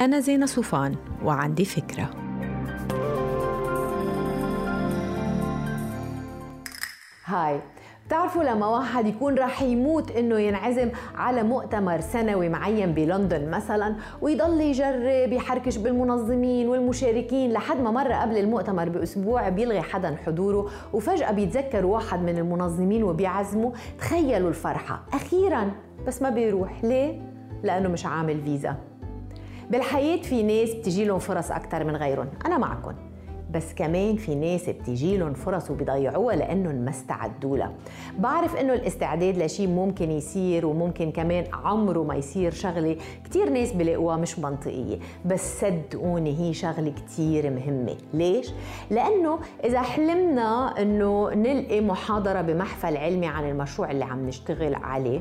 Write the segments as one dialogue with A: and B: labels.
A: أنا زينة صوفان وعندي فكرة.
B: هاي. بتعرفوا لما واحد يكون رح يموت إنه ينعزم على مؤتمر سنوي معين بلندن مثلا ويضل يجرب يحركش بالمنظمين والمشاركين لحد ما مرة قبل المؤتمر بأسبوع بيلغي حدا حضوره وفجأة بيتذكر واحد من المنظمين وبيعزمه تخيلوا الفرحة. أخيرا بس ما بيروح. ليه؟ لأنه مش عامل فيزا. بالحياة في ناس بتجي لهم فرص أكثر من غيرهم. أنا معكم بس كمان في ناس بتيجي لهم فرص وبيضيعوها لأنهم ما استعدوا لها. بعرف إنه الاستعداد لشيء ممكن يصير وممكن كمان عمره ما يصير شغلة. كثير ناس بلاقوها مش منطقية. بس صدقوني هي شغلة كثير مهمة. ليش؟ لأنه إذا حلمنا إنه نلقي محاضرة بمحفل علمي عن المشروع اللي عم نشتغل عليه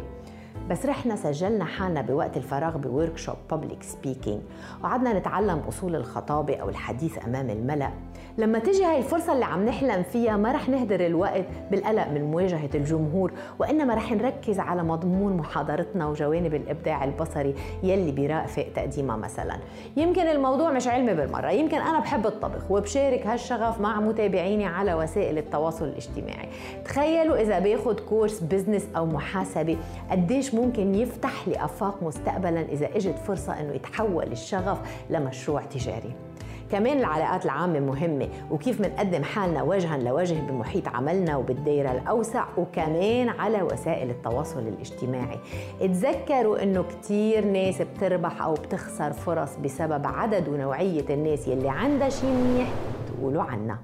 B: بس رحنا سجلنا حالنا بوقت الفراغ ب workshop public speaking وقعدنا نتعلم أصول الخطابة أو الحديث أمام الملأ. لما تجي هاي الفرصة اللي عم نحلم فيها ما رح نهدر الوقت بالقلق من مواجهة الجمهور وإنما رح نركز على مضمون محاضرتنا وجوانب الإبداع البصري يلي بيرافق تقديمها مثلا. يمكن الموضوع مش علمي بالمرة يمكن أنا بحب الطبخ وبشارك هالشغف مع متابعيني على وسائل التواصل الاجتماعي. تخيلوا إذا باخد كورس بزنس أو محاسبة قديش ممكن يفتح لي آفاق مستقبلا إذا إجت فرصة إنه يتحول الشغف لمشروع تجاري. كمان العلاقات العامة مهمة وكيف منقدم حالنا وجها لوجه بمحيط عملنا وبالدايرة الأوسع وكمان على وسائل التواصل الاجتماعي. تذكروا إنه كتير ناس بتربح أو بتخسر فرص بسبب عدد ونوعية الناس يلي عندها شي منيح تقولوا عنا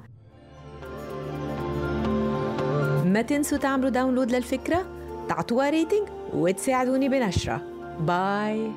A: ما تنسوا تعملوا download للفكرة تعطوها rating وتساعدوني بنشرة. bye